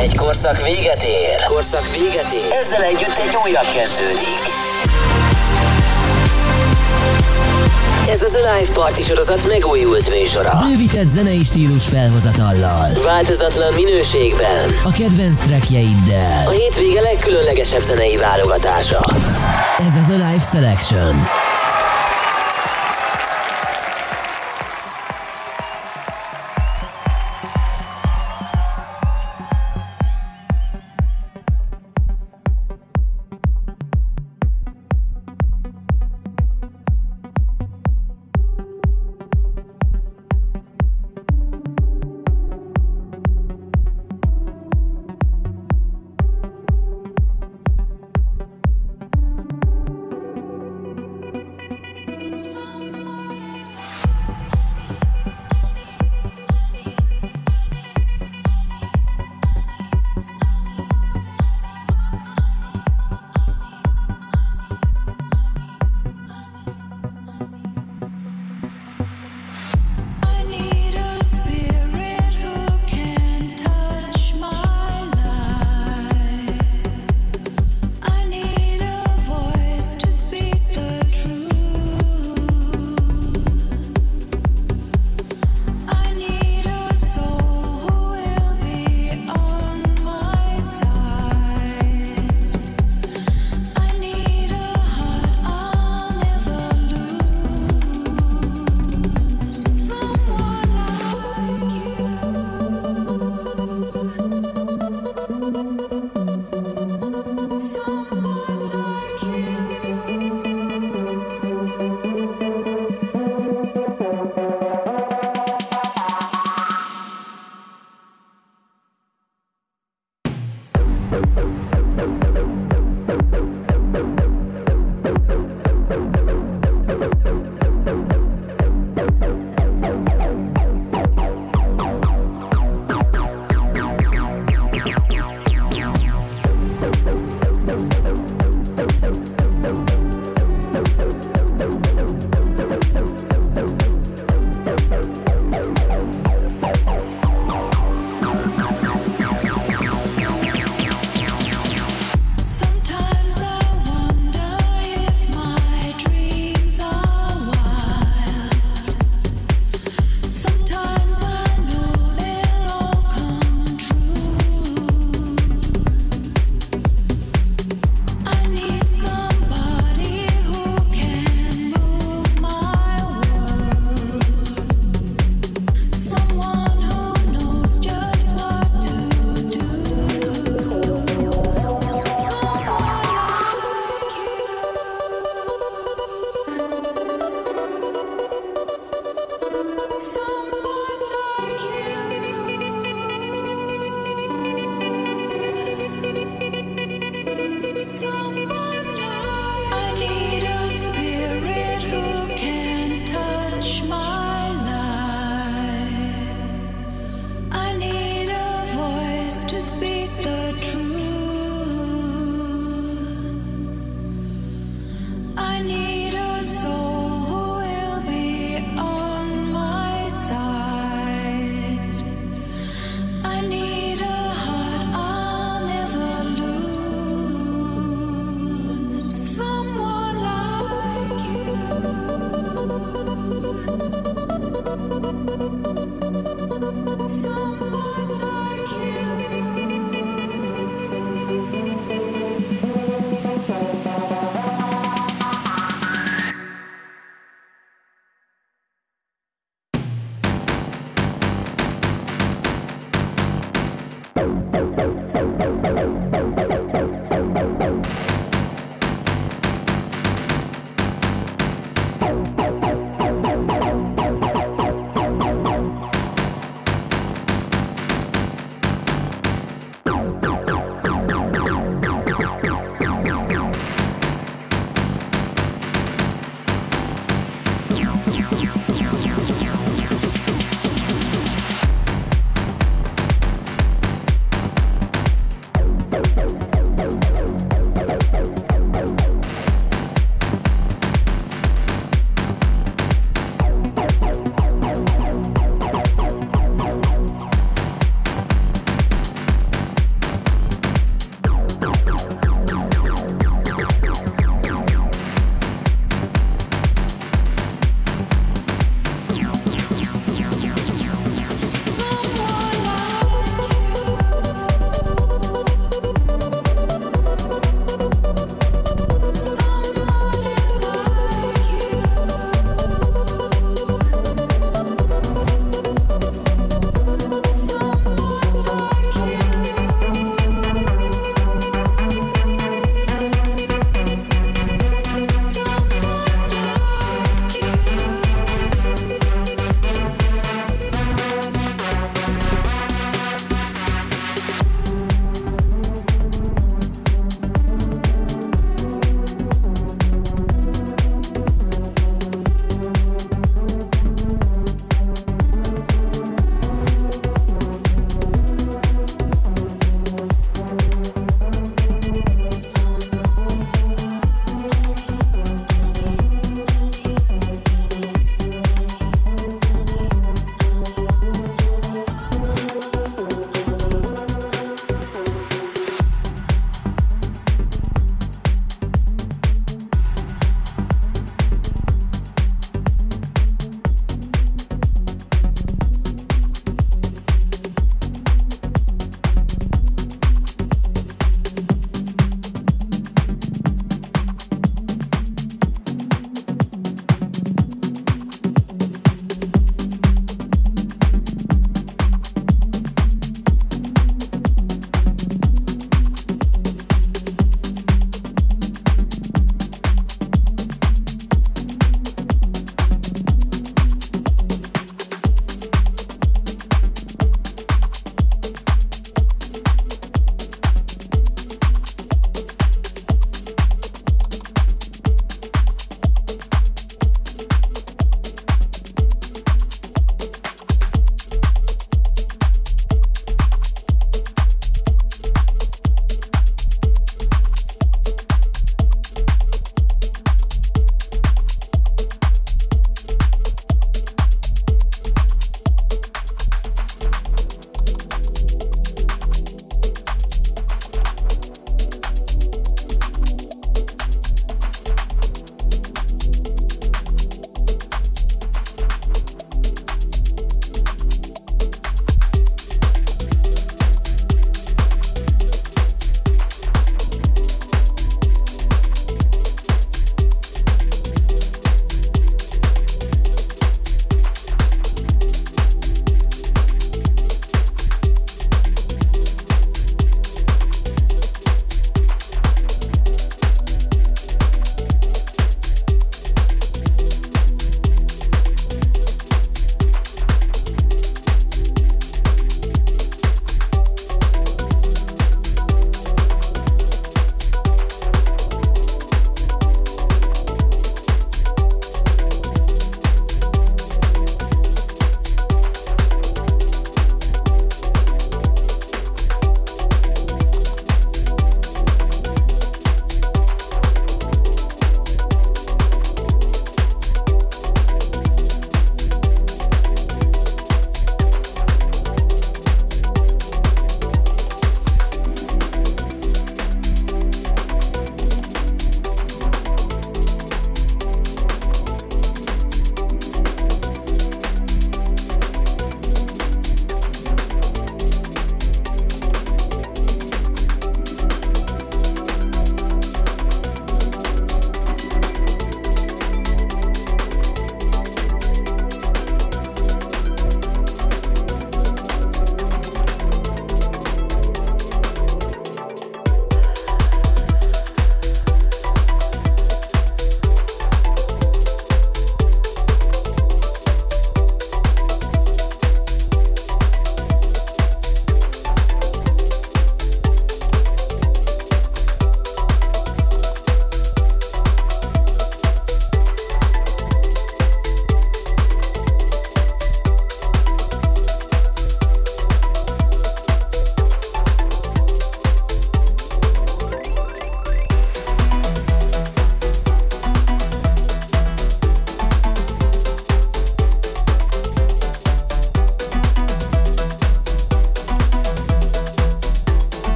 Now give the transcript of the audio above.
Egy korszak véget ér. Korszak véget ér. Ezzel együtt egy újabb kezdődik. Ez az a Live Party sorozat megújult műsora. Bővített zenei stílus felhozatallal. Változatlan minőségben. A kedvenc trackjeiddel. A hétvége legkülönlegesebb zenei válogatása. Ez az a Live Selection.